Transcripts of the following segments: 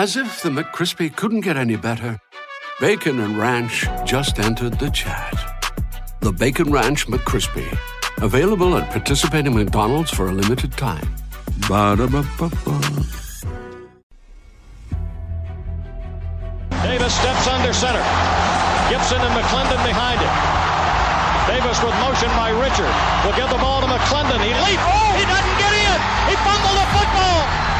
As if the McCrispy couldn't get any better, Bacon and Ranch just entered the chat. The Bacon Ranch McCrispy, available at participating McDonald's for a limited time. Ba-da-ba-ba-ba. Davis steps under center. Gibson and McClendon behind him. Davis with motion by Richard. Will give the ball to McClendon. He leaps. Oh, he doesn't get in. He fumbled the football.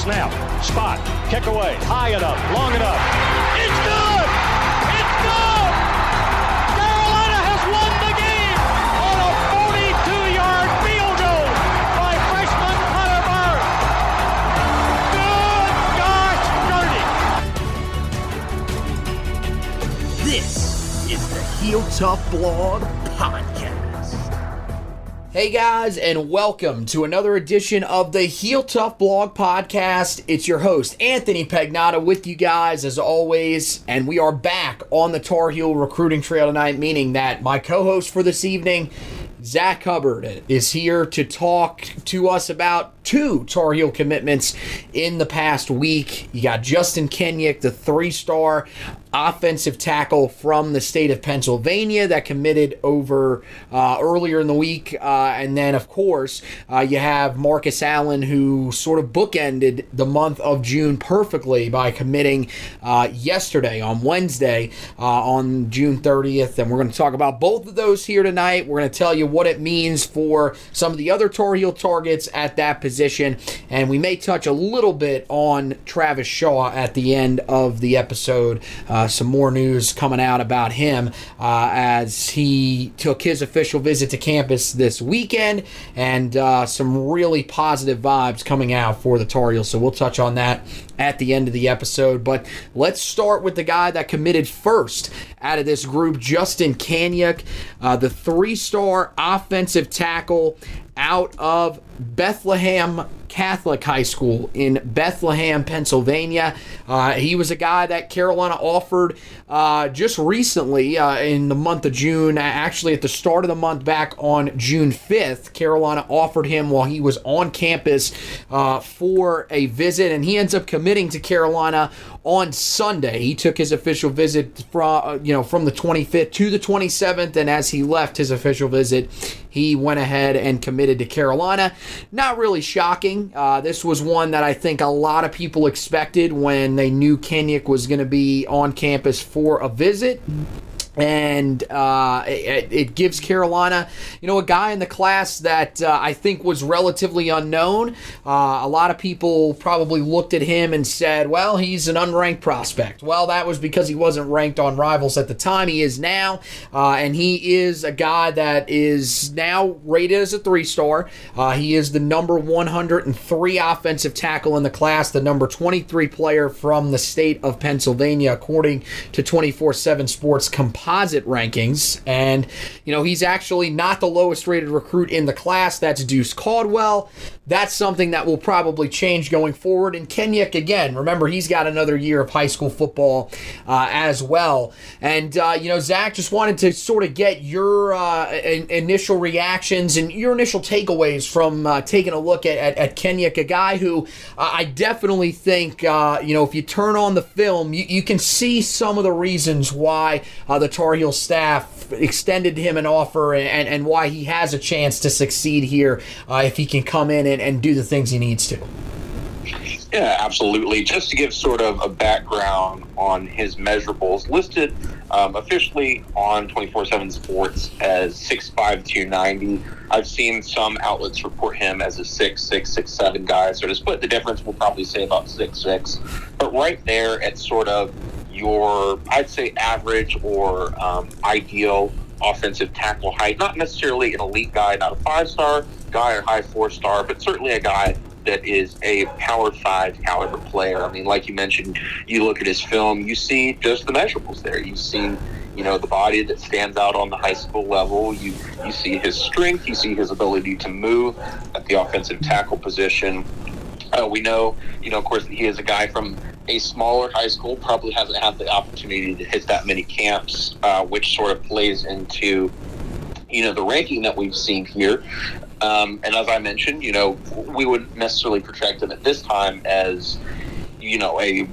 Snap, spot, kick away, high enough, long enough. It's good! It's good! Carolina has won the game on a 42-yard field goal by freshman Connor Barth. Good gosh, dirty! This is the Heel Tough Blog. Hey guys, and welcome to another edition of the Heel Tough Blog Podcast. It's your host, Anthony Pagnotta, with you guys as always, and we are back on the Tar Heel recruiting trail tonight, meaning that my co host for this evening, Zach Hubbard, is here to talk to us about two Tar Heel commitments in the past week. You got Justin Kanyuk, the three star offensive tackle from the state of Pennsylvania that committed over uh, earlier in the week. Uh, and then, of course, uh, you have Marcus Allen, who sort of bookended the month of June perfectly by committing uh, yesterday on Wednesday uh, on June 30th. And we're going to talk about both of those here tonight. We're going to tell you what it means for some of the other Tar Heel targets at that position. And we may touch a little bit on Travis Shaw at the end of the episode. Uh, some more news coming out about him uh, as he took his official visit to campus this weekend, and uh, some really positive vibes coming out for the Tar Heels. So we'll touch on that at the end of the episode. But let's start with the guy that committed first out of this group, Justin Kanyuk, uh, the three-star offensive tackle out of Bethlehem Catholic High School in Bethlehem, Pennsylvania. Uh, he was a guy that Carolina offered uh, just recently uh, in the month of June. Actually, at the start of the month, back on June 5th, Carolina offered him while he was on campus uh, for a visit, and he ends up committing to Carolina on Sunday. He took his official visit from uh, you know from the 25th to the 27th, and as he left his official visit, he went ahead and committed to Carolina. Not really shocking. Uh, this was one that I think a lot of people expected when they knew Kanyuk was going to be on campus for a visit and uh, it, it, gives Carolina, you know, a guy in the class that uh, I think was relatively unknown. Uh, a lot of people probably looked at him and said, well, he's an unranked prospect. Well, that was because he wasn't ranked on Rivals at the time. He is now, uh, and he is a guy that is now rated as a three star. Uh, he is the number 103 offensive tackle in the class, the number 23 player from the state of Pennsylvania, according to 24 7 Sports compiled composite rankings. And, you know, he's actually not the lowest rated recruit in the class. That's Deuce Caldwell. That's something that will probably change going forward. And Kanyuk, again, remember, he's got another year of high school football uh, as well. And, uh, you know, Zach, just wanted to sort of get your uh, in- initial reactions and your initial takeaways from uh, taking a look at, at, at Kanyuk, a guy who uh, I definitely think, uh, you know, if you turn on the film, you, you can see some of the reasons why the Tar Heel staff extended him an offer and, and why he has a chance to succeed here if he can come in and, and do the things he needs to. Yeah, absolutely. Just to give sort of a background on his measurables, listed um, officially on 24 7 Sports as 6'5, 290. I've seen some outlets report him as a 6'6, 6'7 guy. So to split the difference, we'll probably say about 6'6. But right there at sort of your, I'd say, average or um, ideal offensive tackle height. Not necessarily an elite guy, not a five star guy or high four star, but certainly a guy that is a power five caliber player. I mean, like you mentioned, you look at his film, you see just the measurables there. You see, you know, the body that stands out on the high school level. You you see his strength. You see his ability to move at the offensive tackle position. Uh, we know, you know, of course, he is a guy from a smaller high school, probably hasn't had the opportunity to hit that many camps, uh, which sort of plays into, you know, the ranking that we've seen here. Um, and as I mentioned, you know, we wouldn't necessarily project them at this time as, you know, a,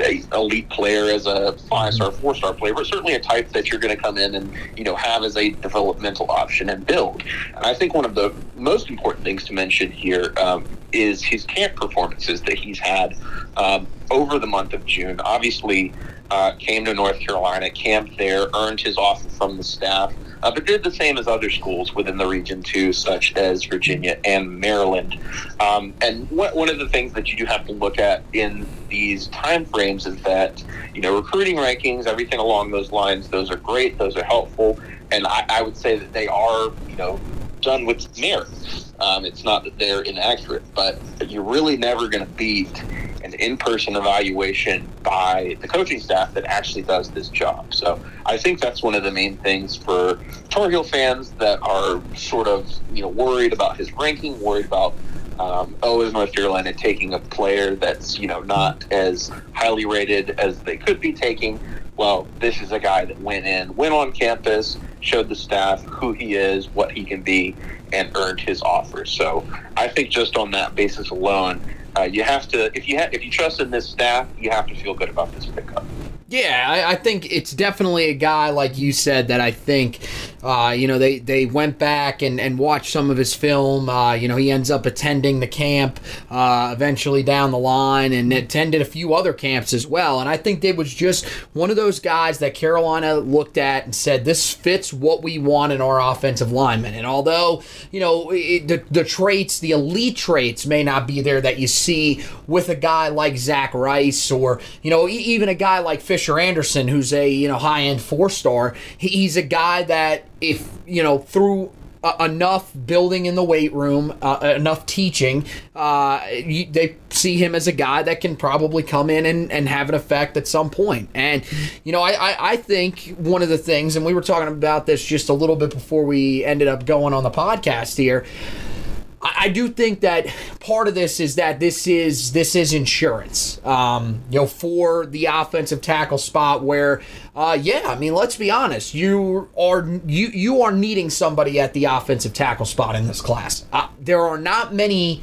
a elite player, as a five star, four star player, but certainly a type that you're going to come in and you know have as a developmental option and build. And I think one of the most important things to mention here um, is his camp performances that he's had um, over the month of June. Obviously, uh, came to North Carolina, camped there, earned his offer from the staff uh, but did the same as other schools within the region too, such as Virginia and Maryland. Um, and what, one of the things that you do have to look at in these time frames is that you know recruiting rankings, everything along those lines, those are great, those are helpful, and I, I would say that they are you know done with merit. Um, it's not that they're inaccurate, but you're really never going to beat an in-person evaluation by the coaching staff that actually does this job. So I think that's one of the main things for Tar Heel fans that are sort of you know worried about his ranking, worried about um, oh, is North Carolina taking a player that's you know not as highly rated as they could be taking? Well, this is a guy that went in, went on campus, showed the staff who he is, what he can be, and earned his offer. So I think just on that basis alone, uh, you have to if you ha- if you trust in this staff, you have to feel good about this pickup. Yeah, I, I, think it's definitely a guy like you said that I think, uh, you know, they, they went back and, and watched some of his film. Uh, you know, he ends up attending the camp uh, eventually down the line and attended a few other camps as well. And I think they was just one of those guys that Carolina looked at and said, this fits what we want in our offensive lineman. And although, you know, it, the, the traits, the elite traits may not be there that you see with a guy like Zach Rice or, you know, even a guy like Fisher Fisher Anderson, who's a you know high end four star, he's a guy that if you know through uh, enough building in the weight room, uh, enough teaching, uh, you, they see him as a guy that can probably come in and, and have an effect at some point. And, you know, I, I, I, think one of the things, and we were talking about this just a little bit before we ended up going on the podcast here. I do think that part of this is that this is this is insurance, um, you know, for the offensive tackle spot. Where, uh, yeah, I mean, let's be honest, you are you you are needing somebody at the offensive tackle spot in this class. Uh, there are not many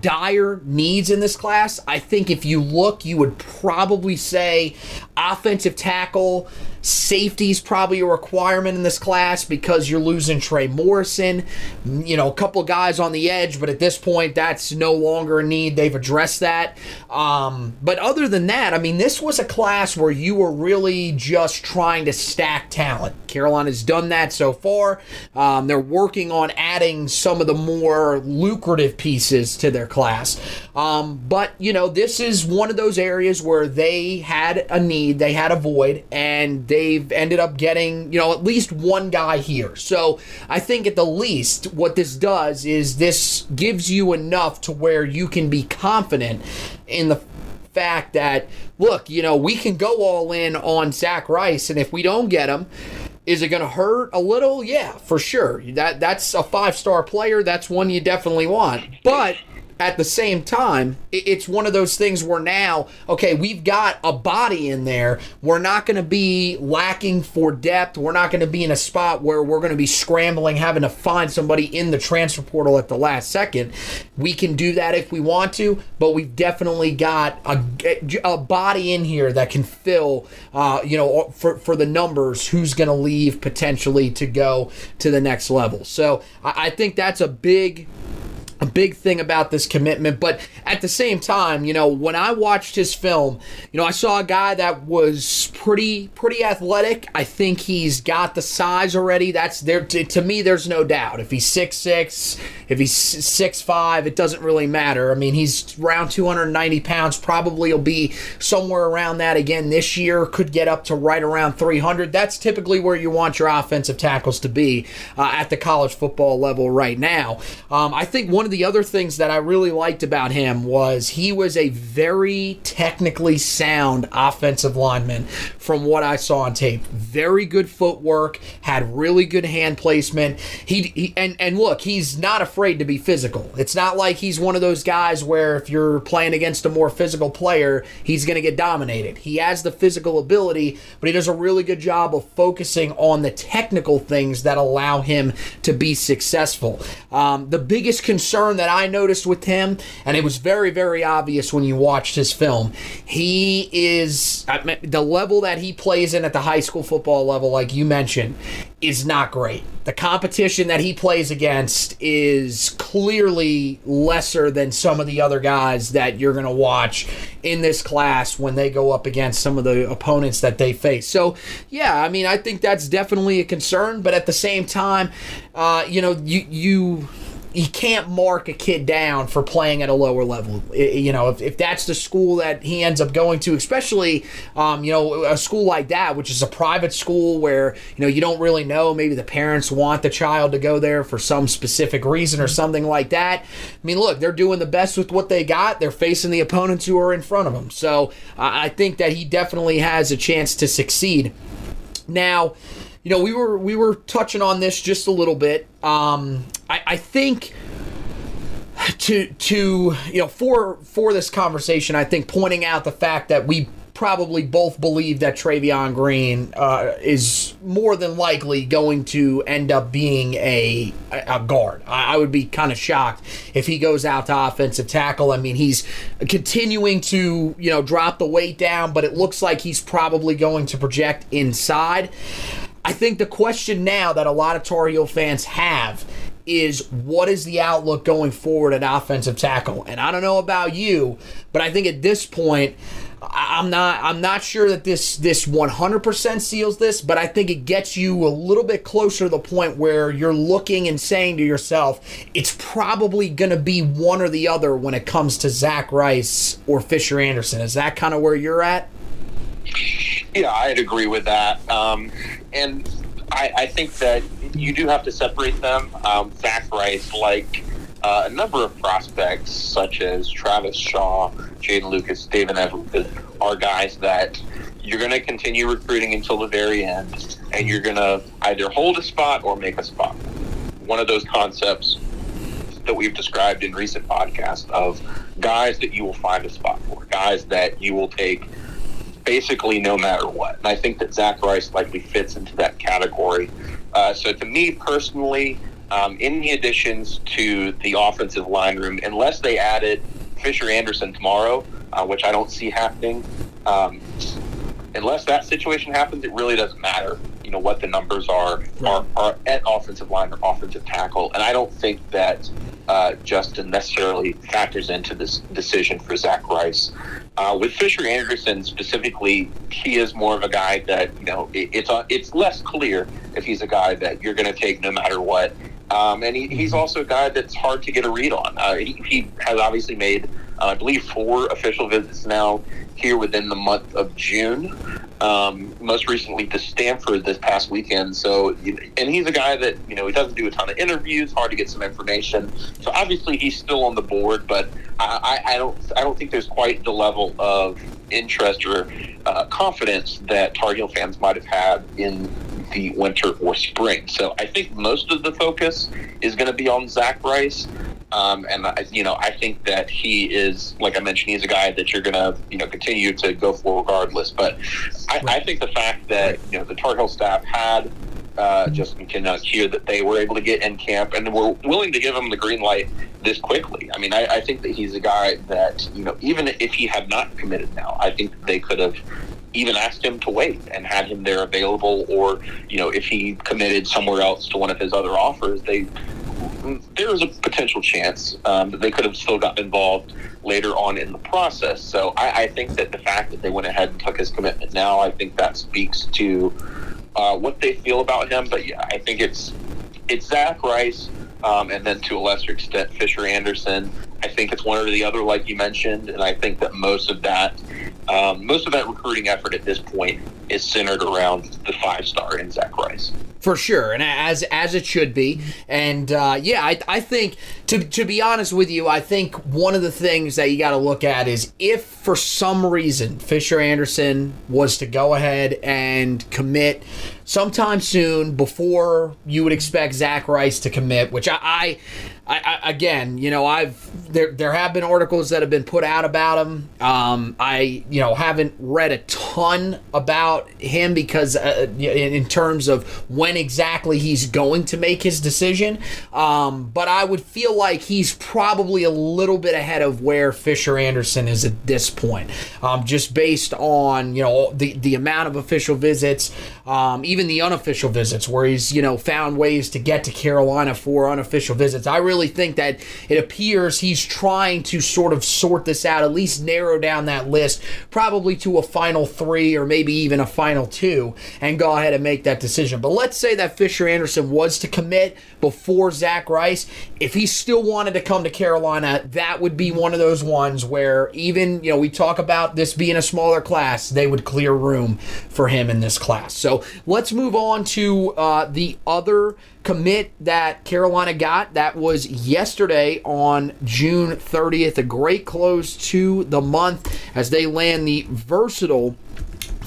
dire needs in this class. I think if you look, you would probably say offensive tackle Safety is probably a requirement in this class because you're losing Trey Morrison. You know, a couple guys on the edge, but at this point, that's no longer a need. They've addressed that. Um, but other than that, I mean, this was a class where you were really just trying to stack talent. Carolina's done that so far. Um, they're working on adding some of the more lucrative pieces to their class. Um, but, you know, this is one of those areas where they had a need, they had a void, and they've ended up getting, you know, at least one guy here. So I think at the least, what this does is this gives you enough to where you can be confident in the fact that, look, you know, we can go all in on Zach Rice, and if we don't get him, Is it going to hurt a little? Yeah, for sure. That that's a five star player. That's one you definitely want. But at the same time, it's one of those things where now, okay, we've got a body in there. We're not going to be lacking for depth. We're not going to be in a spot where we're going to be scrambling, having to find somebody in the transfer portal at the last second. We can do that if we want to, but we've definitely got a, a body in here that can fill, uh, you know, for, for the numbers who's going to leave potentially to go to the next level. So I, I think that's a big a big thing about this commitment. But at the same time, you know, when I watched his film, you know, I saw a guy that was pretty pretty athletic. I think he's got the size already. That's there to, to me. There's no doubt. If he's six six, if he's six five, it doesn't really matter. I mean, he's around 290 pounds. Probably will be somewhere around that again this year. Could get up to right around 300. That's typically where you want your offensive tackles to be uh, at the college football level right now. Um, I think one of the other things that I really liked about him was he was a very technically sound offensive lineman from what I saw on tape. Very good footwork, had really good hand placement. He, he and and look, he's not afraid to be physical. It's not like he's one of those guys where if you're playing against a more physical player, he's going to get dominated. He has the physical ability, but he does a really good job of focusing on the technical things that allow him to be successful. Um, the biggest concern that I noticed with him, and it was very, very obvious when you watched his film, he is the level that he plays in at the high school football level, like you mentioned, is not great. The competition that he plays against is clearly lesser than some of the other guys that you're going to watch in this class when they go up against some of the opponents that they face. So, yeah, I mean, I think that's definitely a concern, but at the same time, uh, you know, you you you can't mark a kid down for playing at a lower level. You know, if, if that's the school that he ends up going to, especially, um, you know, a school like that, which is a private school where, you know, you don't really know, maybe the parents want the child to go there for some specific reason or something like that. I mean, look, they're doing the best with what they got. They're facing the opponents who are in front of them. So uh, I think that he definitely has a chance to succeed. Now, you know, we were we were touching on this just a little bit. Um, I, I think to to you know for for this conversation, I think pointing out the fact that we probably both believe that Travion Green uh, is more than likely going to end up being a a guard. I, I would be kind of shocked if he goes out to offensive tackle. I mean, he's continuing to you know drop the weight down, but it looks like he's probably going to project inside. I think the question now that a lot of Tar Heel fans have is what is the outlook going forward at offensive tackle? And I don't know about you, but I think at this point, I'm not I'm not sure that this this 100% seals this, but I think it gets you a little bit closer to the point where you're looking and saying to yourself, it's probably going to be one or the other when it comes to Zach Rice or Fisher Anderson. Is that kind of where you're at? Yeah, I'd agree with that. Um, and I, I, think that you do have to separate them. Um, Zach Rice, like uh, a number of prospects, such as Travis Shaw, Jaden Lucas, David Evans, are guys that you're going to continue recruiting until the very end, and you're going to either hold a spot or make a spot. One of those concepts that we've described in recent podcasts of guys that you will find a spot for, guys that you will take – basically no matter what. And I think that Zach Rice likely fits into that category. Uh, so to me personally, um, any additions to the offensive line room, unless they added Fisher Anderson tomorrow, uh, which I don't see happening, um, unless that situation happens, it really doesn't matter. You know what the numbers are are, are at offensive line or offensive tackle, and I don't think that uh, Justin necessarily factors into this decision for Zach Rice. Uh, with Fisher Anderson specifically, he is more of a guy that you know it, it's a, it's less clear if he's a guy that you're going to take no matter what. Um, and he, he's also a guy that's hard to get a read on. Uh, he, he, has obviously made, uh, I believe, four official visits now here within the month of June. Um, most recently to Stanford this past weekend. So, and he's a guy that you know he doesn't do a ton of interviews. Hard to get some information. So obviously he's still on the board, but I, I don't I don't think there's quite the level of interest or uh, confidence that Tar Heel fans might have had in the winter or spring. So I think most of the focus is going to be on Zach Rice. Um, and I, you know, I think that he is, like I mentioned, he's a guy that you're going to, you know, continue to go for regardless. But I, I think the fact that you know the Tar Heel staff had uh, Justin Kanyuk here that they were able to get in camp and were willing to give him the green light this quickly. I mean, I, I think that he's a guy that you know, even if he had not committed now, I think they could have even asked him to wait and had him there available, or you know, if he committed somewhere else to one of his other offers, they there is a potential chance um, that they could have still gotten involved later on in the process. So I, I, think that the fact that they went ahead and took his commitment now, I think that speaks to uh, what they feel about him. But yeah, I think it's it's Zach Rice, um, and then to a lesser extent Fisher Anderson. I think it's one or the other, like you mentioned, and I think that most of that um, most of that recruiting effort at this point is centered around the five star in Zach Rice. For sure, and as as it should be, and uh, yeah, I, I think to to be honest with you, I think one of the things that you got to look at is if for some reason Fisher Anderson was to go ahead and commit sometime soon before you would expect Zach Rice to commit, which I, I I, I, again, you know, I've there there have been articles that have been put out about him. Um, I you know haven't read a ton about him because uh, in, in, terms of when exactly he's going to make his decision. Um, but I would feel like he's probably a little bit ahead of where Fisher Anderson is at this point, um, just based on you know the the amount of official visits, um, even the unofficial visits, where he's you know found ways to get to Carolina for unofficial visits. I really really think that it appears he's trying to sort of sort this out, at least narrow down that list, probably to a final three or maybe even a final two, and go ahead and make that decision. But let's say that Fisher Anderson was to commit before Zach Rice. If he still wanted to come to Carolina, that would be one of those ones where even, you know, we talk about this being a smaller class, they would clear room for him in this class. So let's move on to uh, the other commit that Carolina got. That was yesterday on June 30th. A great close to the month as they land the versatile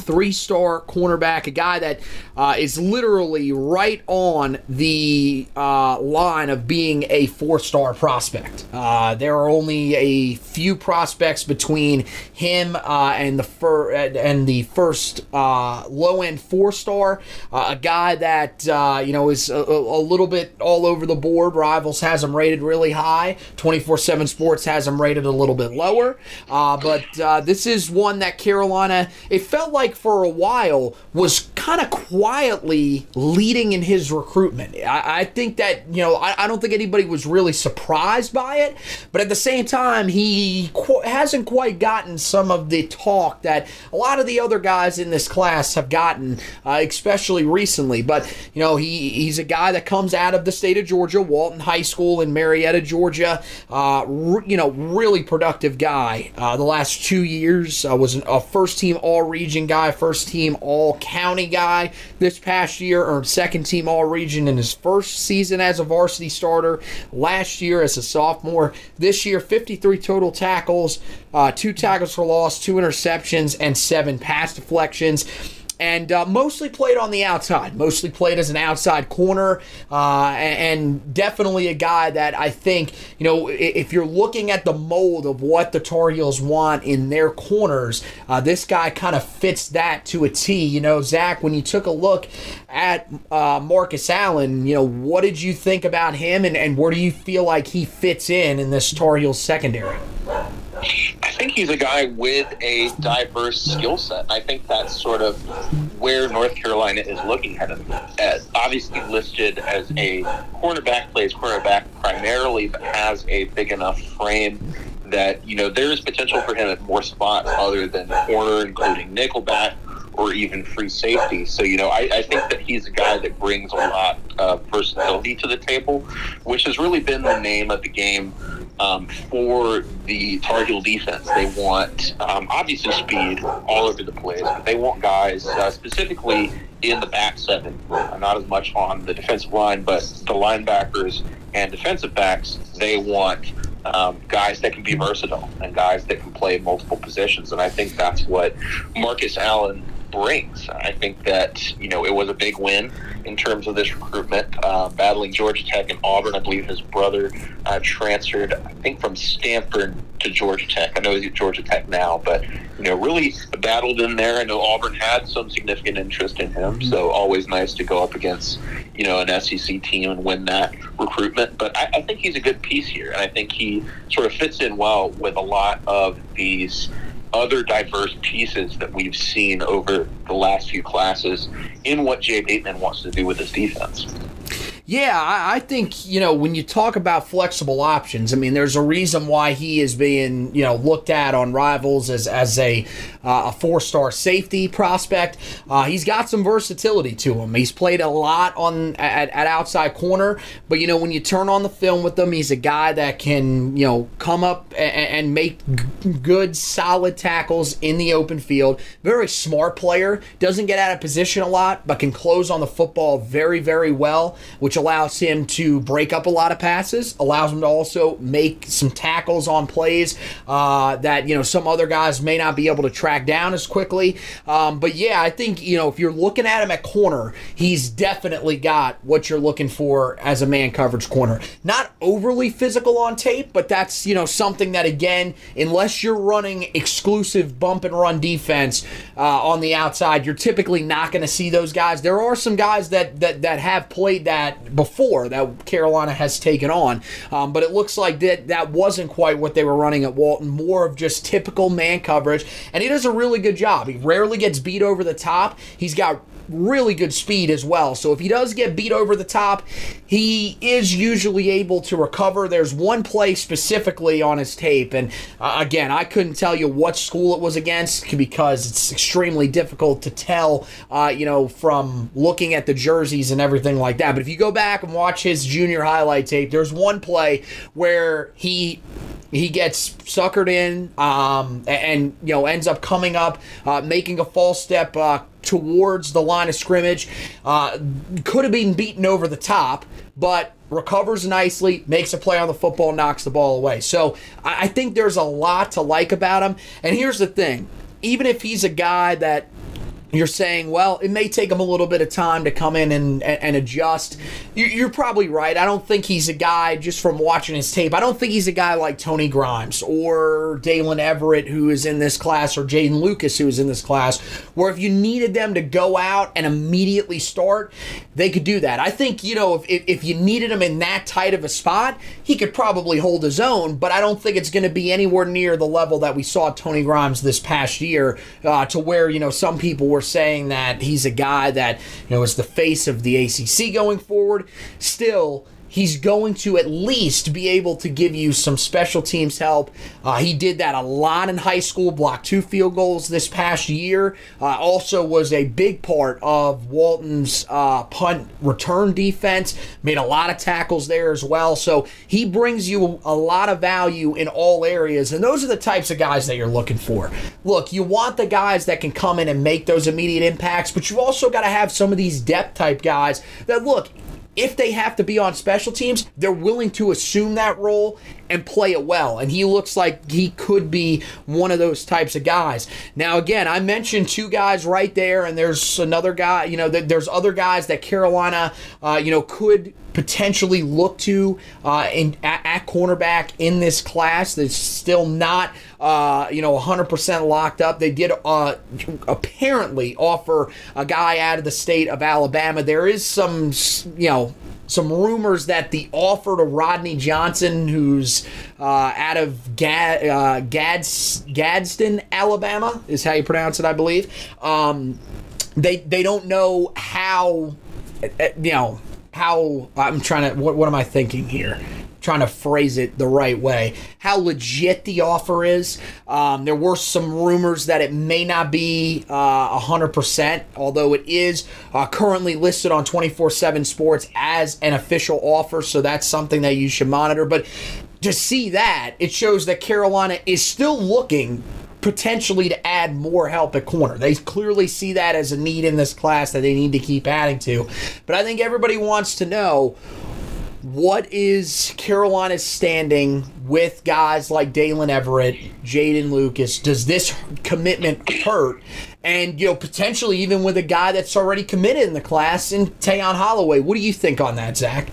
three star cornerback, a guy that uh, is literally right on the uh, line of being a four star prospect. Uh, there are only a few prospects between him uh, and the fir- and the first uh, low end four star. Uh, a guy that you know is a, a, little bit all over the board. Rivals has him rated really high. 24 7 Sports has him rated a little bit lower. but this is one that Carolina, it felt like for a while, was kind of quietly leading in his recruitment. I, I think that, you know, I, I, don't think anybody was really surprised by it, but at the same time, he qu- hasn't quite gotten some of the talk that a lot of the other guys in this class have gotten, uh, especially recently. But, you know, he, he's a guy that comes out of the state of Georgia, Walton High School in Marietta, Georgia. Uh, re- you know, really productive guy. Uh, the last two years uh, was a first team all region guy, first team all county guy this past year, earned second team All Region in his first season as a varsity starter. Last year as a sophomore. This year, 53 total tackles, uh, two tackles for loss, two interceptions, and seven pass deflections and uh, mostly played on the outside. Mostly played as an outside corner, uh, and, definitely a guy that I think you know if you're looking at the mold of what the Tar Heels want in their corners, uh, this guy kind of fits that to a T. You know, Zach, when you took a look at uh, Marcus Allen, you know, what did you think about him, and, and where do you feel like he fits in in this Tar Heels secondary? I think he's a guy with a diverse skill set. I think that's sort of where North Carolina is looking at him. As obviously listed as a cornerback, plays cornerback primarily, but has a big enough frame that you know there is potential for him at more spots other than corner, including nickelback or even free safety. So, you know, I, I, think that he's a guy that brings a lot of versatility to the table, which has really been the name of the game um, for the Tar Heel defense. They want um, obviously speed all over the place, but they want guys uh, specifically in the back seven, uh, not as much on the defensive line, but the linebackers and defensive backs. They want um, guys that can be versatile and guys that can play multiple positions. And I think that's what Marcus Allen brings. I think that you know it was a big win in terms of this recruitment, uh, battling Georgia Tech and Auburn. I believe his brother uh, transferred, I think, from Stanford to Georgia Tech. I know he's at Georgia Tech now, but you know, really battled in there. I know Auburn had some significant interest in him, mm-hmm. so always nice to go up against you know an SEC team and win that recruitment. But I, I think he's a good piece here, and I think he sort of fits in well with a lot of these other diverse pieces that we've seen over the last few classes in what Jay Bateman wants to do with his defense. Yeah, I, think you know when you talk about flexible options. I mean, there's a reason why he is being you know looked at on Rivals as as a a four star safety prospect. Uh, he's got some versatility to him. He's played a lot on at, at outside corner, but you know when you turn on the film with him, he's a guy that can you know come up and, and make g- good solid tackles in the open field. Very smart player. Doesn't get out of position a lot, but can close on the football very very well, which allows him to break up a lot of passes, allows him to also make some tackles on plays uh, that you know some other guys may not be able to track down as quickly. Um, but yeah, I think you know if you're looking at him at corner, he's definitely got what you're looking for as a man coverage corner. Not overly physical on tape, but that's you know something that again, unless you're running exclusive bump and run defense uh, on the outside, you're typically not going to see those guys. There are some guys that that that have played that before that Carolina has taken on. Um, but it looks like that that wasn't quite what they were running at Walton. More of just typical man coverage, and he a really good job. He rarely gets beat over the top. He's got really good speed as well. So if he does get beat over the top, he is usually able to recover. There's one play specifically on his tape, and uh, again, I couldn't tell you what school it was against because it's extremely difficult to tell, uh, you know, from looking at the jerseys and everything like that. But if you go back and watch his junior highlight tape, there's one play where he he gets suckered in um, and you know ends up coming up uh, making a false step uh, towards the line of scrimmage. Uh, could have been beaten over the top, but recovers nicely, makes a play on the football, knocks the ball away. So I think there's a lot to like about him. And here's the thing even if he's a guy that you're saying, well, it may take him a little bit of time to come in and, and, adjust. You're probably right. I don't think he's a guy, just from watching his tape, I don't think he's a guy like Tony Grimes or Daylen Everett, who is in this class, or Jaden Lucas, who is in this class, where if you needed them to go out and immediately start, they could do that. I think, you know, if, if you needed him in that tight of a spot, he could probably hold his own, but I don't think it's going to be anywhere near the level that we saw Tony Grimes this past year uh, to where, you know, some people were were saying that he's a guy that you know is the face of the ACC going forward. Still, he's going to at least be able to give you some special teams help. Uh, he did that a lot in high school, blocked two field goals this past year. Uh, also was a big part of Walton's uh, punt return defense. Made a lot of tackles there as well. So he brings you a lot of value in all areas, and those are the types of guys that you're looking for. Look, you want the guys that can come in and make those immediate impacts, but you've also got to have some of these depth type guys that look if they have to be on special teams, they're willing to assume that role and play it well. And he looks like he could be one of those types of guys. Now, again, I mentioned two guys right there, and there's another guy, you know, there's other guys that Carolina, uh, you know, could potentially look to uh, in, at, at, cornerback in this class that's still not, uh, you know, 100% locked up. They did uh, apparently offer a guy out of the state of Alabama. There is some, you know, some rumors that the offer to Rodney Johnson, who's uh, out of uh, Gads, Gadsden, Alabama, is how you pronounce it, I believe. Um, they they don't know how, uh, you know, how I'm trying to. What, what am I thinking here? Trying to phrase it the right way. How legit the offer is. Um, there were some rumors that it may not be uh, 100%, although it is uh, currently listed on 24 7 Sports as an official offer, so that's something that you should monitor. But to see that, it shows that Carolina is still looking potentially to add more help at corner. They clearly see that as a need in this class that they need to keep adding to. But I think everybody wants to know what is Carolina's standing with guys like Daylen Everett, Jaden Lucas? Does this commitment hurt? And you know, potentially even with a guy that's already committed in the class in Tayon Holloway. What do you think on that, Zach?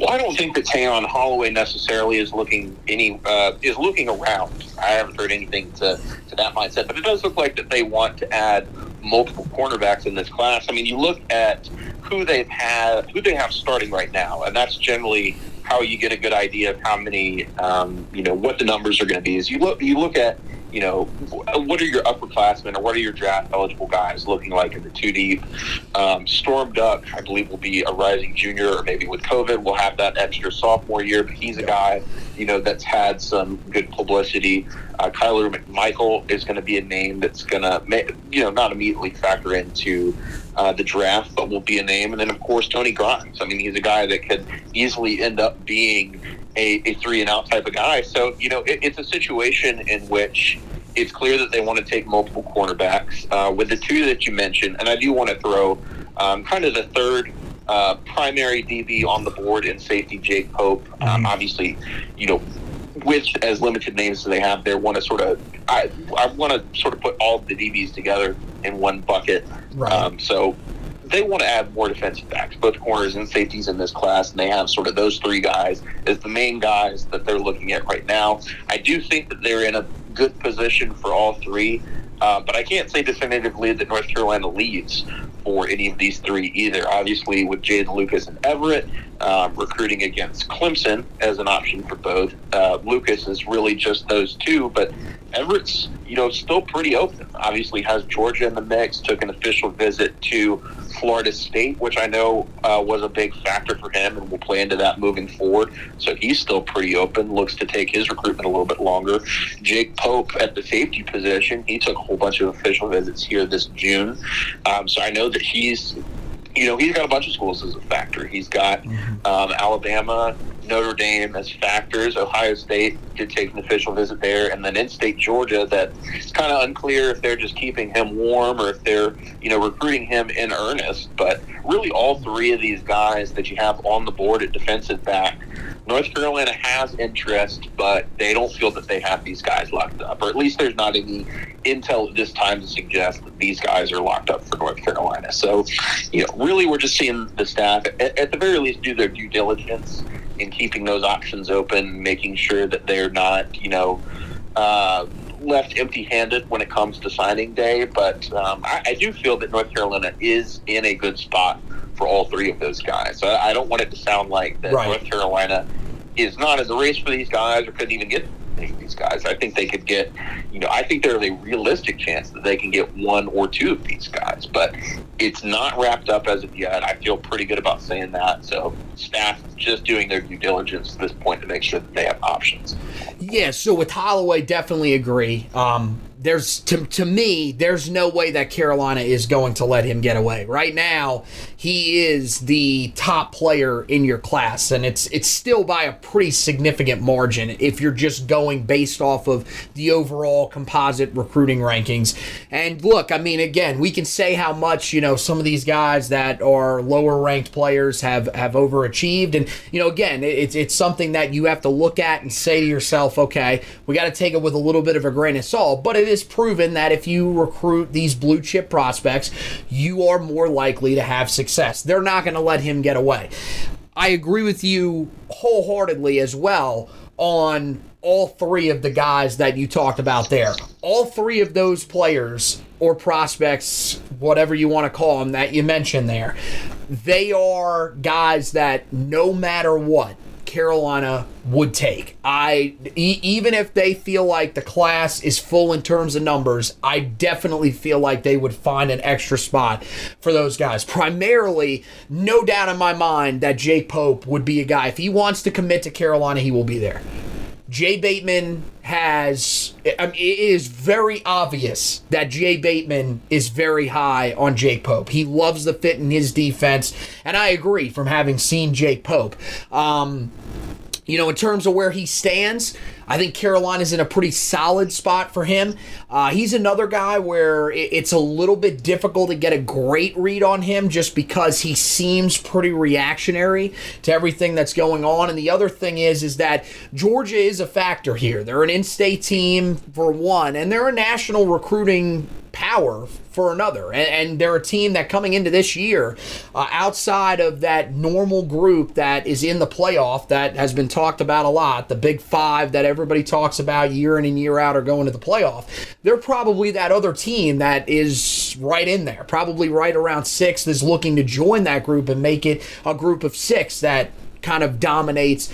Well, I don't think that Tayon Holloway necessarily is looking any uh, is looking around. I haven't heard anything to, to that mindset, but it does look like that they want to add multiple cornerbacks in this class. I mean, you look at who they've had, who they have starting right now, and that's generally how you get a good idea of how many, um, you know, what the numbers are going to be. Is you look you look at you know, what are your upperclassmen or what are your draft eligible guys looking like in the two deep? Um, Storm Duck, I believe, will be a rising junior, or maybe with COVID, we'll have that extra sophomore year. But he's a guy, you know, that's had some good publicity. Uh, Kyler McMichael is going to be a name that's going to, you know, not immediately factor into uh, the draft, but will be a name. And then, of course, Tony Grimes. I mean, he's a guy that could easily end up being a, a three and out type of guy. So, you know, it, it's a situation in which it's clear that they want to take multiple cornerbacks. Uh, with the two that you mentioned, and I do want to throw um, kind of the third uh, primary DB on the board in safety, Jake Pope. Um, mm-hmm. obviously, you know, with as limited names as they have, they want to sort of I I want to sort of put all the DBs together in one bucket. Right. Um, so they want to add more defensive backs, both corners and safeties in this class, and they have sort of those three guys as the main guys that they're looking at right now. I do think that they're in a good position for all three, uh, but I can't say definitively that North Carolina leads for any of these three either. Obviously, with Jaden Lucas and Everett um, recruiting against Clemson as an option for both, uh, Lucas is really just those two, but Everett's you know still pretty open. Obviously, has Georgia in the mix. Took an official visit to Florida State, which I know uh, was a big factor for him, and will play into that moving forward. So he's still pretty open. Looks to take his recruitment a little bit longer. Jake Pope at the safety position, he took a whole bunch of official visits here this June. Um, so I know that he's you know, he's got a bunch of schools as a factor. He's got mm-hmm. um, Alabama, Notre Dame as factors. Ohio State did take an official visit there, and then in-state Georgia. That it's kind of unclear if they're just keeping him warm or if they're you know recruiting him in earnest. But really, all three of these guys that you have on the board at defensive back North Carolina has interest, but they don't feel that they have these guys locked up, or at least there's not any intel at this time to suggest that these guys are locked up for North Carolina. So, you know, really, we're just seeing the staff, at, at the very least, do their due diligence in keeping those options open, making sure that they're not, you know, uh, left empty-handed when it comes to signing day. But um, I, I do feel that North Carolina is in a good spot for all three of those guys. So I don't want it to sound like that right. North Carolina is not as a race for these guys or couldn't even get these guys. I think they could get, you know, I think there's a realistic chance that they can get one or two of these guys, but it's not wrapped up as of yet. I feel pretty good about saying that. So staff just doing their due diligence at this point to make sure that they have options. Yeah. So with Holloway, definitely agree. Um, there's to, to me there's no way that carolina is going to let him get away. Right now he is the top player in your class and it's it's still by a pretty significant margin if you're just going based off of the overall composite recruiting rankings. And look i mean again we can say how much you know some of these guys that are lower ranked players have have overachieved. And you know again it's it's something that you have to look at and say to yourself okay we got to take it with a little bit of a grain of salt but it is proven that if you recruit these blue chip prospects, you are more likely to have success. They're not going to let him get away. I agree with you wholeheartedly as well on all three of the guys that you talked about there. All three of those players or prospects, whatever you want to call them, that you mentioned there, they are guys that no matter what, Carolina would take. I e- even if they feel like the class is full in terms of numbers, I definitely feel like they would find an extra spot for those guys. Primarily, no doubt in my mind that Jake Pope would be a guy if he wants to commit to Carolina, he will be there. Jay Bateman has. I mean, it is very obvious that Jay Bateman is very high on Jake Pope. He loves the fit in his defense, and I agree from having seen Jake Pope. Um, you know, in terms of where he stands, I think Carolina's in a pretty solid spot for him. Uh, he's another guy where it's a little bit difficult to get a great read on him just because he seems pretty reactionary to everything that's going on. And the other thing is, is that Georgia is a factor here. They're an in-state team for one, and they're a national recruiting power for another. And, and, they're a team that coming into this year, uh, outside of that normal group that is in the playoff that has been talked about a lot, the big five that everybody talks about year in and year out are going to the playoff, they're probably that other team that is right in there, probably right around sixth, is looking to join that group and make it a group of six that kind of dominates,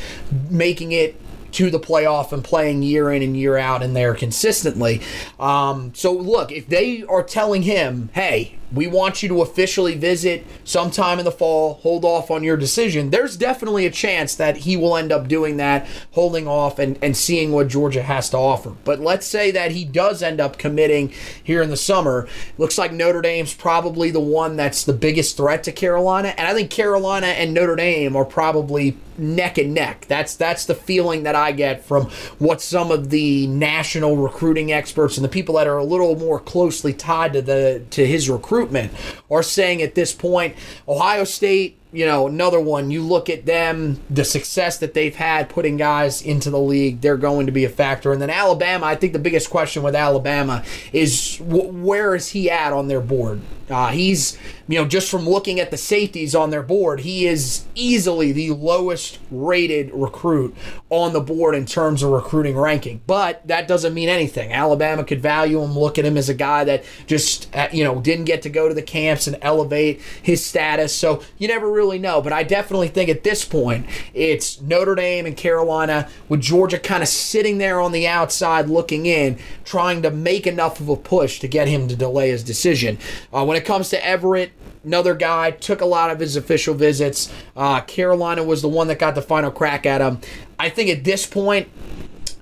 making it to the playoff and playing year in and year out in there consistently. Um, so, look, if they are telling him, hey, we want you to officially visit sometime in the fall, hold off on your decision, there's definitely a chance that he will end up doing that, holding off and, and seeing what Georgia has to offer. But let's say that he does end up committing here in the summer. Looks like Notre Dame's probably the one that's the biggest threat to Carolina. And I think Carolina and Notre Dame are probably neck and neck. That's that's the feeling that I get from what some of the national recruiting experts and the people that are a little more closely tied to the to his recruitment recruitment are saying at this point, Ohio State you know, another one, you look at them, the success that they've had putting guys into the league, they're going to be a factor. And then Alabama, I think the biggest question with Alabama is where is he at on their board? Uh, he's, you know, just from looking at the safeties on their board, he is easily the lowest rated recruit on the board in terms of recruiting ranking. But that doesn't mean anything. Alabama could value him, look at him as a guy that just, uh, you know, didn't get to go to the camps and elevate his status. So you never really know, but I definitely think at this point it's Notre Dame and Carolina with Georgia kind of sitting there on the outside looking in, trying to make enough of a push to get him to delay his decision. Uh, when it comes to Everette, another guy took a lot of his official visits. Uh, Carolina was the one that got the final crack at him. I think at this point,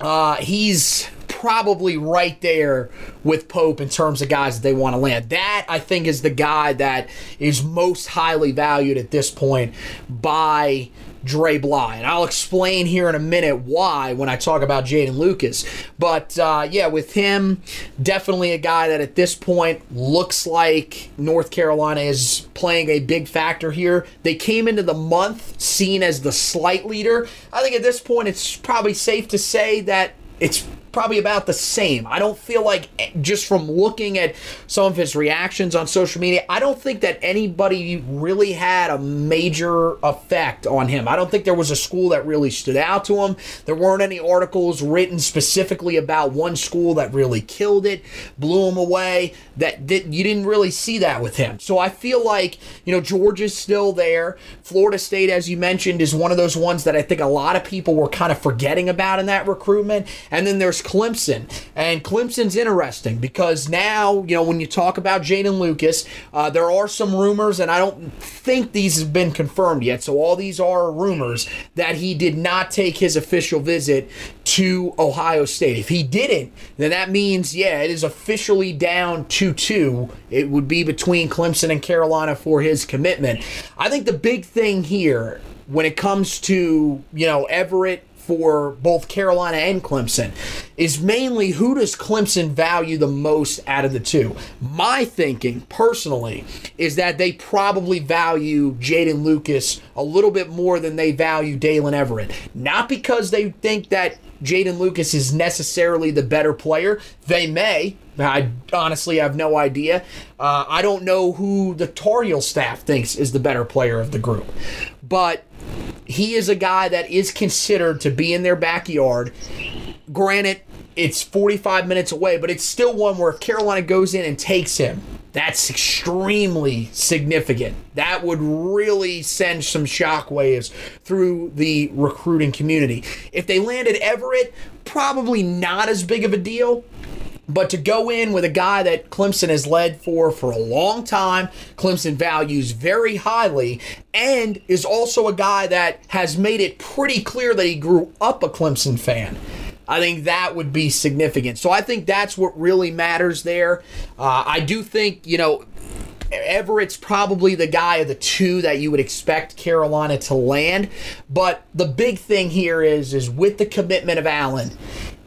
uh, he's probably right there with Pope in terms of guys that they want to land. That, I think, is the guy that is most highly valued at this point by Dre Bly. And I'll explain here in a minute why when I talk about Jaden Lucas. But uh, yeah, with him, definitely a guy that at this point looks like North Carolina is playing a big factor here. They came into the month seen as the slight leader. I think at this point it's probably safe to say that it's probably about the same. I don't feel like eh, just from looking at some of his reactions on social media, I don't think that anybody really had a major effect on him. I don't think there was a school that really stood out to him. There weren't any articles written specifically about one school that really killed it, blew him away. That, that you didn't really see that with him. So I feel like, you know, Georgia's still there. Florida State as you mentioned is one of those ones that I think a lot of people were kind of forgetting about in that recruitment. And then there's Clemson. And Clemson's interesting because now, you know, when you talk about Jaden Lucas, uh, there are some rumors, and I don't think these have been confirmed yet. So all these are rumors that he did not take his official visit to Ohio State. If he didn't, then that means, yeah, it is officially down 2 2. It would be between Clemson and Carolina for his commitment. I think the big thing here when it comes to, you know, Everette for both Carolina and Clemson is mainly who does Clemson value the most out of the two? My thinking, personally, is that they probably value Jaden Lucas a little bit more than they value Daylen Everette. Not because they think that Jaden Lucas is necessarily the better player. They may. I honestly have no idea. Uh, I don't know who the Tar staff thinks is the better player of the group. But he is a guy that is considered to be in their backyard. Granted, it's 45 minutes away, but it's still one where if Carolina goes in and takes him, that's extremely significant. That would really send some shockwaves through the recruiting community. If they landed Everette, probably not as big of a deal, but to go in with a guy that Clemson has led for for a long time, Clemson values very highly, and is also a guy that has made it pretty clear that he grew up a Clemson fan. I think that would be significant. So I think that's what really matters there. Uh, I do think, you know, Everette's probably the guy of the two that you would expect Carolina to land. But the big thing here is is with the commitment of Allen,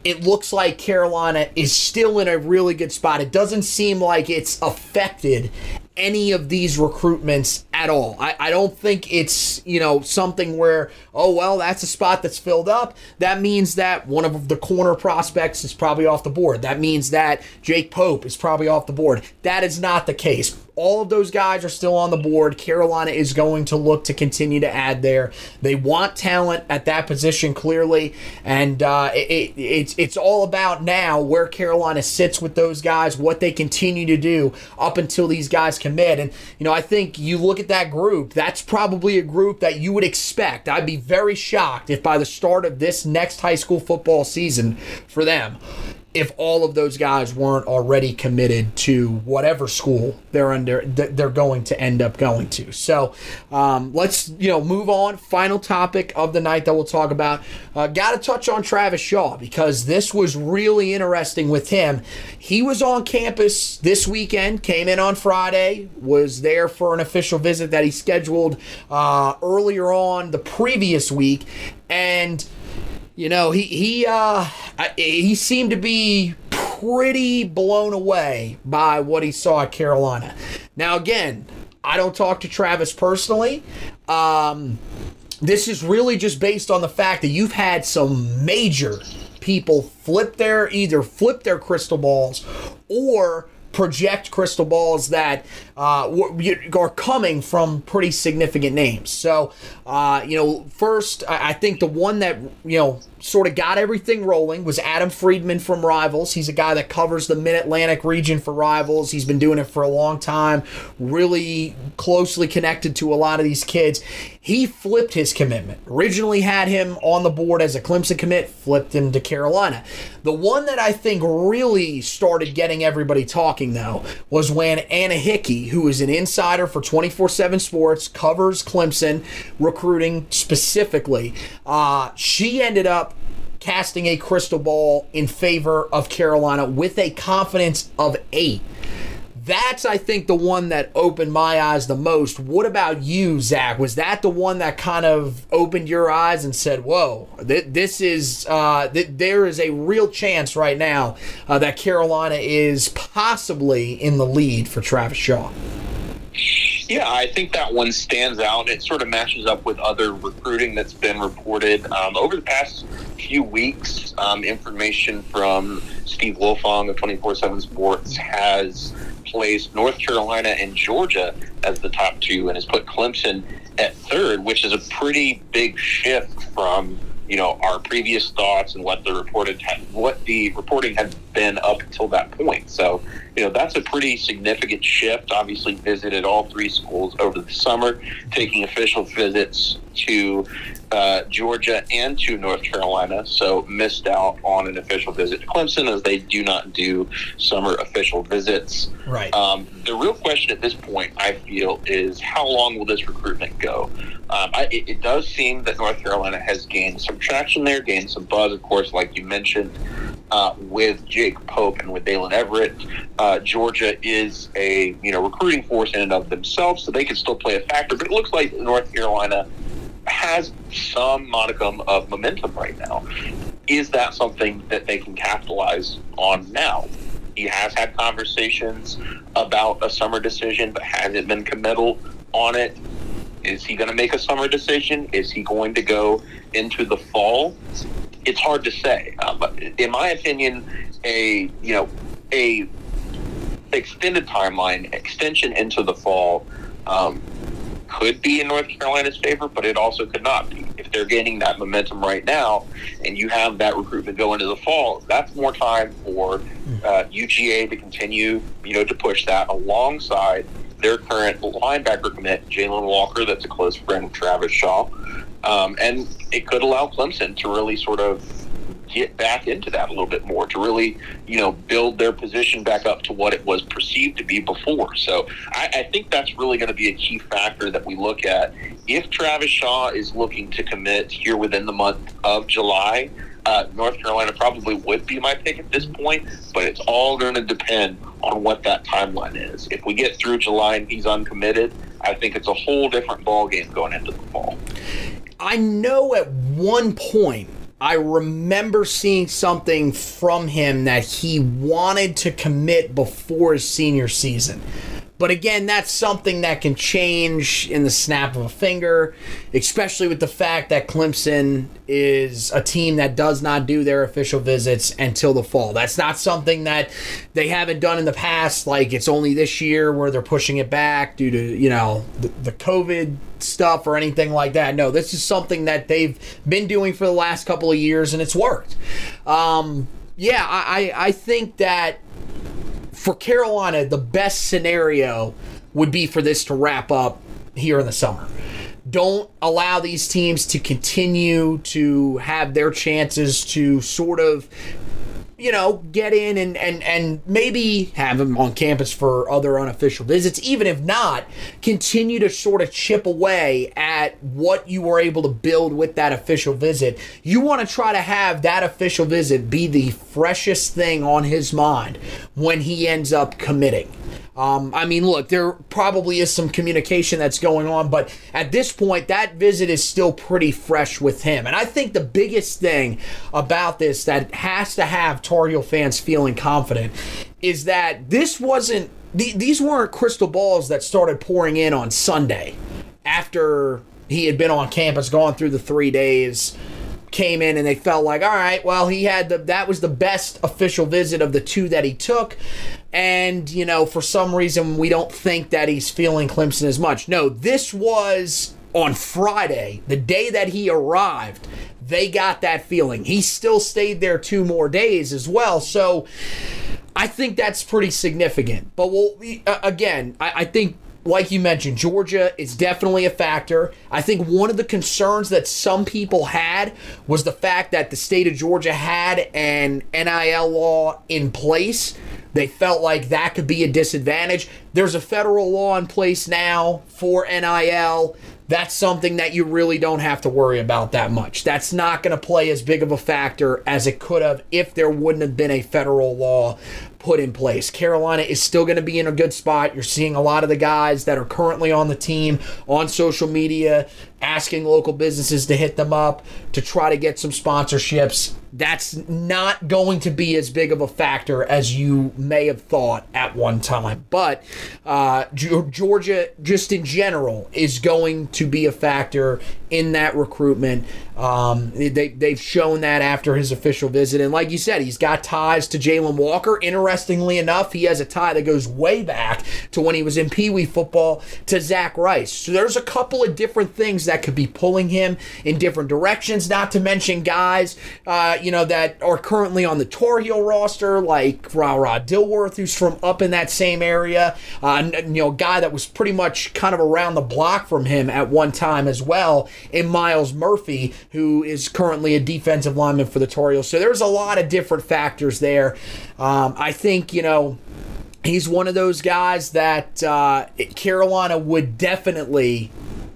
it looks like Carolina is still in a really good spot. It doesn't seem like it's affected any of these recruitments at all. I, I don't think it's, you know, something where, oh, well, that's a spot that's filled up. That means that one of the corner prospects is probably off the board. That means that Jake Pope is probably off the board. That is not the case all of those guys are still on the board. Carolina is going to look to continue to add there. They want talent at that position clearly, and uh, it, it, it's it's all about now where Carolina sits with those guys, what they continue to do up until these guys commit. And you know, I think you look at that group. That's probably a group that you would expect. I'd be very shocked if by the start of this next high school football season for them, if all of those guys weren't already committed to whatever school they're under they're going to end up going to. So um, let's you know move on. Final topic of the night that we'll talk about. Uh, got to touch on travis shaw because this was really interesting with him. He was on campus this weekend came in on friday was there for an official visit that he scheduled uh, earlier on the previous week and you know, he he uh he seemed to be pretty blown away by what he saw at Carolina. Now again, I don't talk to Travis personally. Um, this is really just based on the fact that you've had some major people flip their either flip their crystal balls or project crystal balls that uh, are coming from pretty significant names. So, uh, you know, first, I think the one that, you know, sort of got everything rolling was Adam Friedman from Rivals. He's a guy that covers the Mid Atlantic region for Rivals. He's been doing it for a long time, really closely connected to a lot of these kids. He flipped his commitment. Originally had him on the board as a Clemson commit, flipped him to Carolina. The one that I think really started getting everybody talking, though, was when Anna Hickey, who is an insider for 24 7 Sports, covers Clemson recruiting specifically, uh, she ended up casting a crystal ball in favor of Carolina with a confidence of eight. That's, I think, the one that opened my eyes the most. What about you, Zack? Was that the one that kind of opened your eyes and said, "Whoa, th- this is uh, th- there is a real chance right now uh, that Carolina is possibly in the lead for Travis Shaw." Yeah, I think that one stands out. It sort of matches up with other recruiting that's been reported um, over the past few weeks. Um, information from Steve Wiltfong of 24 7 Sports has placed North Carolina and Georgia as the top two and has put Clemson at third, which is a pretty big shift from you know our previous thoughts and what the reported what the reporting had been up until that point. So you know that's a pretty significant shift. Obviously, visited all three schools over the summer, taking official visits to uh, Georgia and to North Carolina. So missed out on an official visit to Clemson as they do not do summer official visits. Right. Um, the real question at this point, I feel, is how long will this recruitment go? Um, I, it, it, does seem that North Carolina has gained some traction there, gained some buzz, of course, like you mentioned, uh, with Jake Pope and with Daylen Everette. Uh, Georgia is a you know recruiting force in and of themselves, so they can still play a factor. But it looks like North Carolina has some modicum of momentum right now. Is that something that they can capitalize on now? He has had conversations about a summer decision, but hasn't been committal on it. Is he going to make a summer decision? Is he going to go into the fall? It's hard to say. But in my opinion, a you know a extended timeline, extension into the fall, um, could be in North Carolina's favor, but it also could not be. If they're gaining that momentum right now, and you have that recruitment go into the fall, that's more time for uh, UGA to continue, you know, to push that alongside their current linebacker commit, Jalon Walker, that's a close friend of Travis Shaw. Um, and it could allow Clemson to really sort of get back into that a little bit more to really, you know, build their position back up to what it was perceived to be before. So I, I think that's really going to be a key factor that we look at. If Travis Shaw is looking to commit here within the month of July, uh, North Carolina probably would be my pick at this point, but it's all going to depend on what that timeline is. If we get through July and he's uncommitted, I think it's a whole different ball game going into the fall. I know at one point I remember seeing something from him that he wanted to commit before his senior season. But again, that's something that can change in the snap of a finger, especially with the fact that Clemson is a team that does not do their official visits until the fall. That's not something that they haven't done in the past. Like it's only this year where they're pushing it back due to, you know, the, the COVID stuff or anything like that. No, this is something that they've been doing for the last couple of years and it's worked. Um, yeah, I, I think that for Carolina, the best scenario would be for this to wrap up here in the summer. Don't allow these teams to continue to have their chances to sort of you know, get in and, and, and maybe have him on campus for other unofficial visits. Even if not, continue to sort of chip away at what you were able to build with that official visit. You want to try to have that official visit be the freshest thing on his mind when he ends up committing. Um, I mean, look, there probably is some communication that's going on, but at this point, that visit is still pretty fresh with him. And I think the biggest thing about this that has to have Tar Heel fans feeling confident is that this wasn't, these weren't crystal balls that started pouring in on Sunday after he had been on campus, gone through the three days came in and they felt like, all right, well, he had the that was the best official visit of the two that he took. And, you know, for some reason we don't think that he's feeling Clemson as much. No, this was on Friday, the day that he arrived. They got that feeling. He still stayed there two more days as well. So I think that's pretty significant. But we'll, uh, again, I, I think like you mentioned, Georgia is definitely a factor. I think one of the concerns that some people had was the fact that the state of Georgia had an NIL law in place. They felt like that could be a disadvantage. There's a federal law in place now for NIL. That's something that you really don't have to worry about that much. That's not going to play as big of a factor as it could have if there wouldn't have been a federal law put in place. Carolina is still going to be in a good spot. You're seeing a lot of the guys that are currently on the team on social media asking local businesses to hit them up to try to get some sponsorships. That's not going to be as big of a factor as you may have thought at one time. But uh, Georgia, just in general, is going to be a factor in that recruitment. Um, they, they've shown that after his official visit. And like you said, he's got ties to Jalon Walker. Interestingly enough, he has a tie that goes way back to when he was in Pee Wee football to Zach Rice. So there's a couple of different things that could be pulling him in different directions, not to mention guys, uh, you know, that are currently on the Tar Heel roster, like Ra Ra Dilworth, who's from up in that same area. Uh, you know, guy that was pretty much kind of around the block from him at one time as well in Myles Murphy, who is currently a defensive lineman for the Tar Heels. So there's a lot of different factors there. Um, I think, you know, he's one of those guys that uh, Carolina would definitely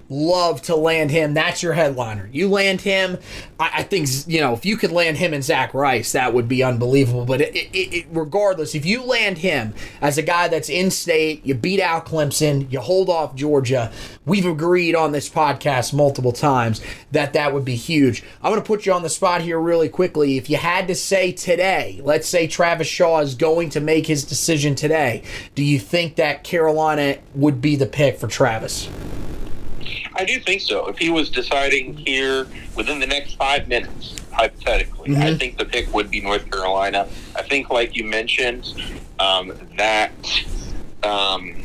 love to land him. That's your headliner. You land him. I, I, think you know if you could land him and Zach Rice, that would be unbelievable. But it, it, it, regardless, if you land him as a guy that's in state, you beat out Clemson, you hold off Georgia. We've agreed on this podcast multiple times that that would be huge. I'm going to put you on the spot here really quickly. If you had to say today, let's say Travis Shaw is going to make his decision today, do you think that Carolina would be the pick for Travis? I do think so. If he was deciding here within the next five minutes, hypothetically, mm-hmm. I think the pick would be North Carolina. I think, like you mentioned, um, that um,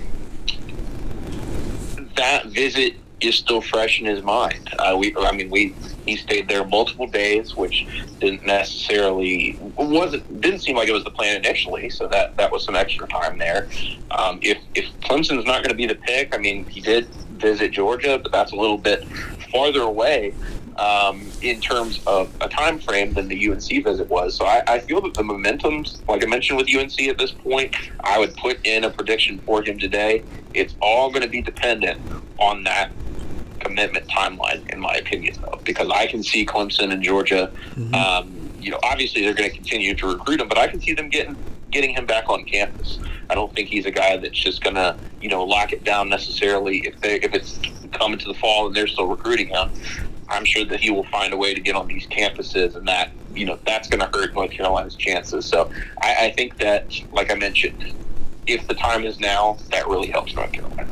that visit is still fresh in his mind. Uh, we, I mean, we he stayed there multiple days, which didn't necessarily wasn't didn't seem like it was the plan initially. So that that was some extra time there. Um, if if Clemson's not going to be the pick, I mean, he did visit Georgia, but that's a little bit farther away um, in terms of a time frame than the UNC visit was. So I, I feel that the momentum's, like I mentioned with UNC at this point, I would put in a prediction for him today. It's all going to be dependent on that commitment timeline, in my opinion, though, because I can see Clemson and Georgia. Mm-hmm. Um, you know, obviously they're going to continue to recruit him, but I can see them getting getting him back on campus. I don't think he's a guy that's just going to, you know, lock it down necessarily if they if it's coming to the fall and they're still recruiting him. I'm sure that he will find a way to get on these campuses, and that you know that's going to hurt North Carolina's chances. So I, I think that, like I mentioned, if the time is now, that really helps North Carolina.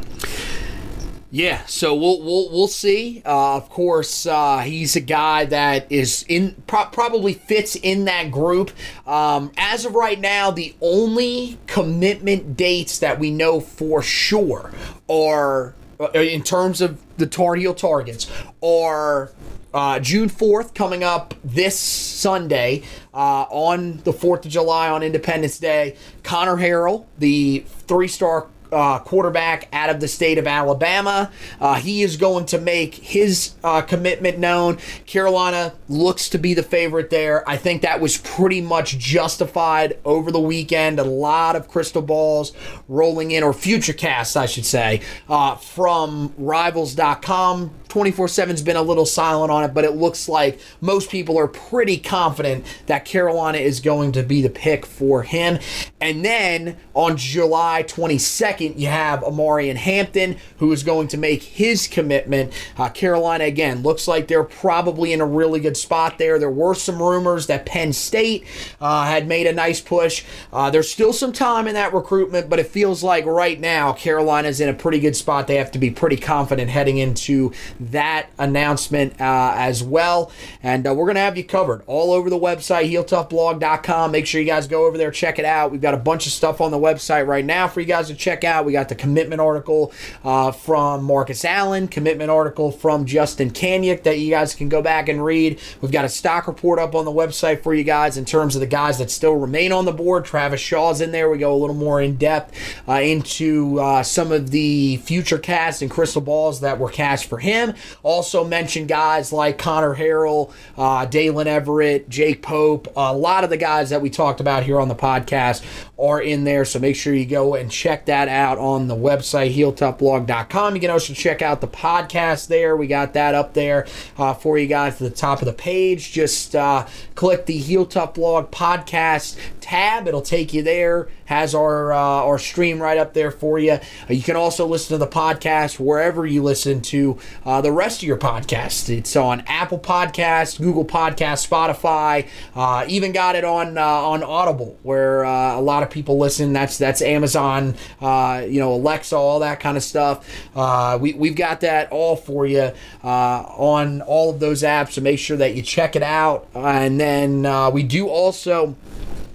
Yeah, so we'll we'll we'll see. Uh, of course, uh, he's a guy that is in pro- probably fits in that group. Um, as of right now, the only commitment dates that we know for sure are uh, in terms of the Tar Heel targets are uh, June 4th coming up this Sunday uh, on the 4th of July on Independence Day. Conner Harrell, the three star uh, quarterback out of the state of Alabama. Uh, he is going to make his uh, commitment known. Carolina looks to be the favorite there. I think that was pretty much justified over the weekend. A lot of crystal balls rolling in, or future casts, I should say, uh, from rivals.com 24 7's been a little silent on it, but it looks like most people are pretty confident that Carolina is going to be the pick for him. And then on July 22nd, you have Omarion Hampton, who is going to make his commitment. Uh, Carolina, again, looks like they're probably in a really good spot there. There were some rumors that Penn State uh, had made a nice push. Uh, there's still some time in that recruitment, but it feels like right now Carolina's in a pretty good spot. They have to be pretty confident heading into that announcement uh, as well. And uh, we're going to have you covered all over the website, heeltoughblog.com. Make sure you guys go over there, check it out. We've got a bunch of stuff on the website right now for you guys to check out. We got the commitment article uh, from Marcus Allen, commitment article from Justin Kanyuk that you guys can go back and read. We've got a stock report up on the website for you guys in terms of the guys that still remain on the board. Travis Shaw's in there. We go a little more in depth uh, into uh, some of the future casts and crystal balls that were cast for him. Also mentioned guys like Conner Harrell, uh, Daylen Everette, Jake Pope. A lot of the guys that we talked about here on the podcast are in there. So make sure you go and check that out on the website, heeltoughblog.com. You can also check out the podcast there. We got that up there uh, for you guys at the top of the page. Just uh, click the Heel Tough Blog podcast tab. It'll take you there. Has our uh, our stream right up there for you. Uh, you can also listen to the podcast wherever you listen to uh, the rest of your podcasts. It's on Apple Podcasts, Google Podcasts, Spotify. Uh, even got it on uh, on Audible, where uh, a lot of people listen. That's that's Amazon, you know, Alexa, all that kind of stuff. we we've got that all for you on all of those apps. So make sure that you check it out. and then we do also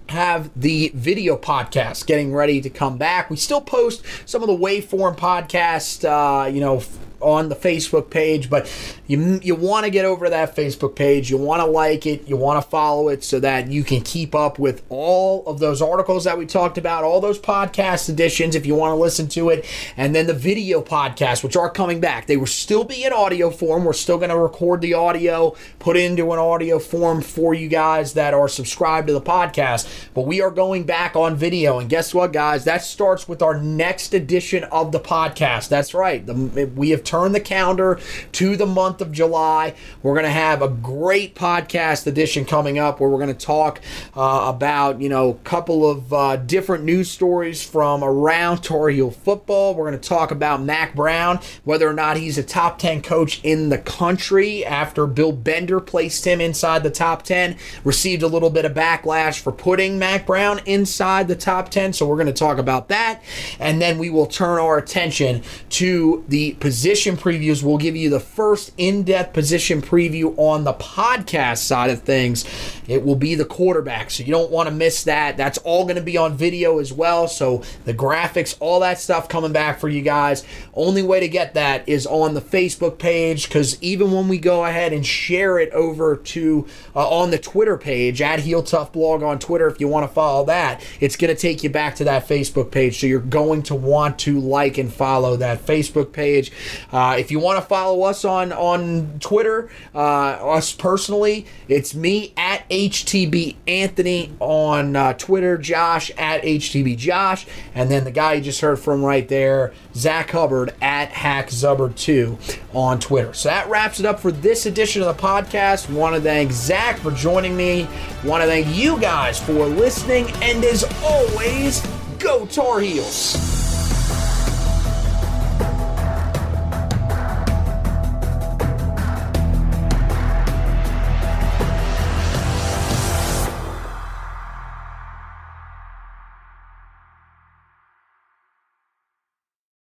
have the video podcast getting ready to come back. We still post some of the waveform podcast, uh, you know, on the Facebook page, but you you want to get over that Facebook page. You want to like it. You want to follow it so that you can keep up with all of those articles that we talked about, all those podcast editions if you want to listen to it, and then the video podcasts, which are coming back. They will still be in audio form. We're still going to record the audio, put into an audio form for you guys that are subscribed to the podcast. But we are going back on video, and guess what, guys? That starts with our next edition of the podcast. That's right. The, we have turn the calendar to the month of July. We're going to have a great podcast edition coming up where we're going to talk uh, about, you know, a couple of uh, different news stories from around Tar Heel football. We're going to talk about Mack Brown, whether or not he's a top 10 coach in the country after Bill Bender placed him inside the top 10. Received a little bit of backlash for putting Mack Brown inside the top 10. So we're going to talk about that. And then we will turn our attention to the position position previews. We'll give you the first in depth position preview on the podcast side of things. It will be the quarterback. So you don't want to miss that. That's all going to be on video as well. So the graphics, all that stuff coming back for you guys. Only way to get that is on the Facebook page because even when we go ahead and share it over to uh, on the Twitter page at Heel Tough Blog on Twitter, if you want to follow that, it's going to take you back to that Facebook page. So you're going to want to like and follow that Facebook page. Uh, if you want to follow us on on Twitter, uh, us personally, it's me at HTB Anthony on uh, Twitter, Josh at HTB Josh, and then the guy you just heard from right there, Zack Hubbard at HackZubbard2 on Twitter. So that wraps it up for this edition of the podcast. Want to thank Zack for joining me. Want to thank you guys for listening, and as always, go Tar Heels.